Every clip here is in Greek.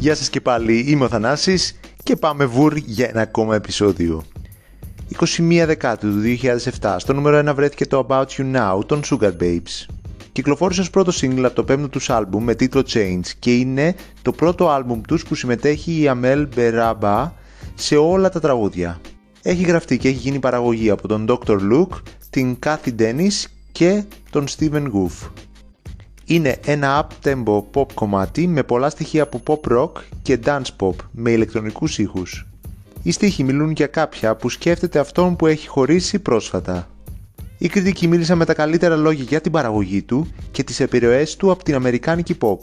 Γεια σας και πάλι, είμαι ο Θανάσης και πάμε βουρ για ένα ακόμα επεισόδιο. 21 Δεκάτου του 2007, στο νούμερο 1 βρέθηκε το About You Now των Sugar Babes. Κυκλοφόρησε ως πρώτο single από το πέμπτο τους άλμπουμ με τίτλο Change και είναι το πρώτο άλμπουμ τους που συμμετέχει η Amel Beraba σε όλα τα τραγούδια. Έχει γραφτεί και έχει γίνει παραγωγή από τον Dr. Luke, την Kathy Dennis και τον Steven Goof. Είναι ένα up-tempo pop κομμάτι με πολλά στοιχεία από pop rock και dance pop με ηλεκτρονικούς ήχους. Οι στίχοι μιλούν για κάποια που σκέφτεται αυτόν που έχει χωρίσει πρόσφατα. Οι κριτικοί μίλησαν με τα καλύτερα λόγια για την παραγωγή του και τις επιρροές του από την αμερικάνικη pop.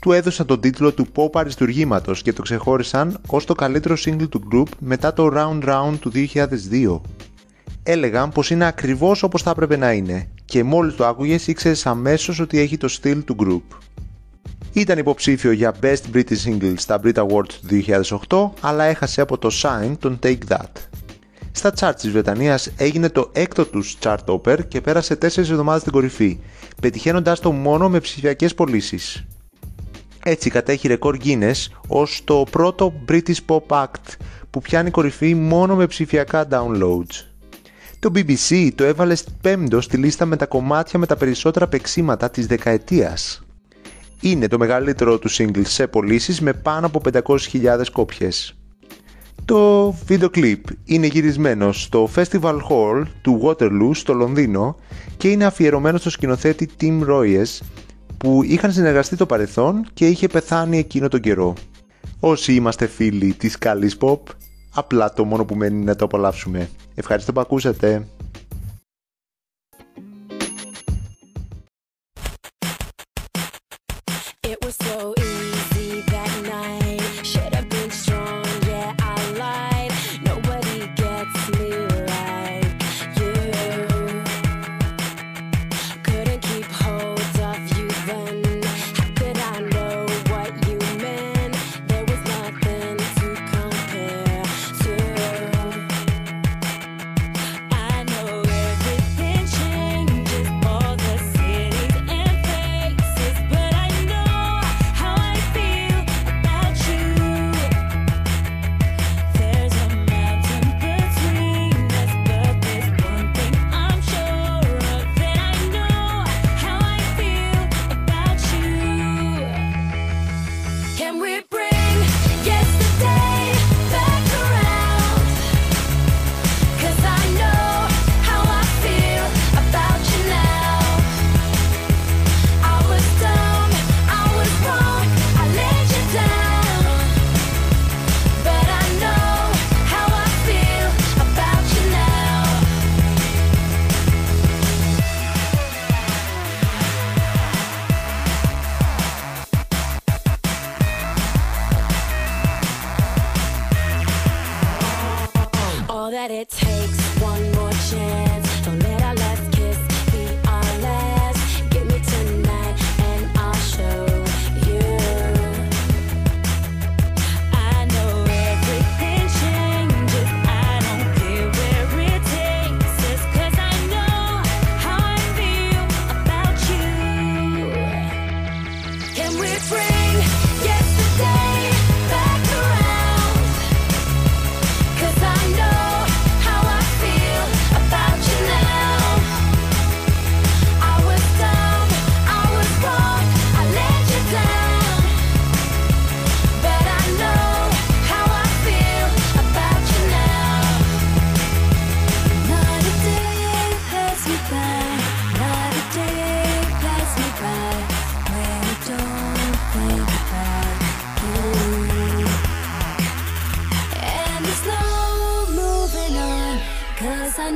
Του έδωσαν τον τίτλο του pop αριστουργήματος και το ξεχώρισαν ως το καλύτερο single του group μετά το Round Round του 2002. Έλεγαν πως είναι ακριβώς όπως θα έπρεπε να είναι και μόλις το άκουγες ήξερες αμέσως ότι έχει το στυλ του group. Ήταν υποψήφιο για Best British Single στα Brit Awards του 2008, αλλά έχασε από το Sign τον Take That. Στα charts της Βρετανίας έγινε το έκτο τους chart topper και πέρασε 4 εβδομάδες στην κορυφή, πετυχαίνοντάς το μόνο με ψηφιακές πωλήσεις. Έτσι κατέχει ρεκόρ Guinness ως το πρώτο British Pop Act που πιάνει κορυφή μόνο με ψηφιακά downloads. Το BBC το έβαλες πέμπτος στη λίστα με τα κομμάτια με τα περισσότερα παίξήματα της δεκαετίας. Είναι το μεγαλύτερο του single σε πωλήσεις με πάνω από 500.000 κόπιες. Το βίντεο κλιπ είναι γυρισμένο στο Festival Hall του Waterloo στο Λονδίνο και είναι αφιερωμένο στο σκηνοθέτη Tim Royes που είχαν συνεργαστεί το παρελθόν και είχε πεθάνει εκείνο τον καιρό. Όσοι είμαστε φίλοι της καλής pop, απλά το μόνο που μένει είναι να το απολαύσουμε. Ευχαριστώ που ακούσατε. That it takes one more chance.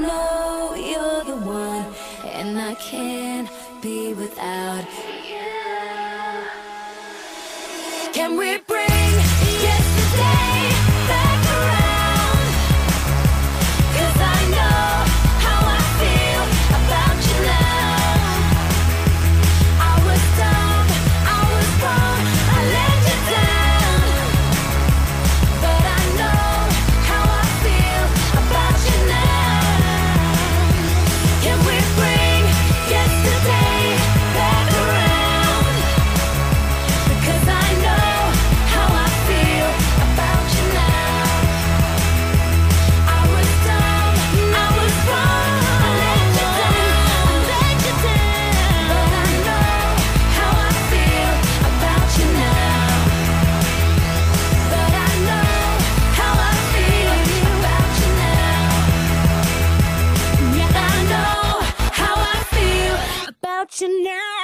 Know you're the one, and I can't be without you. Can we? you now.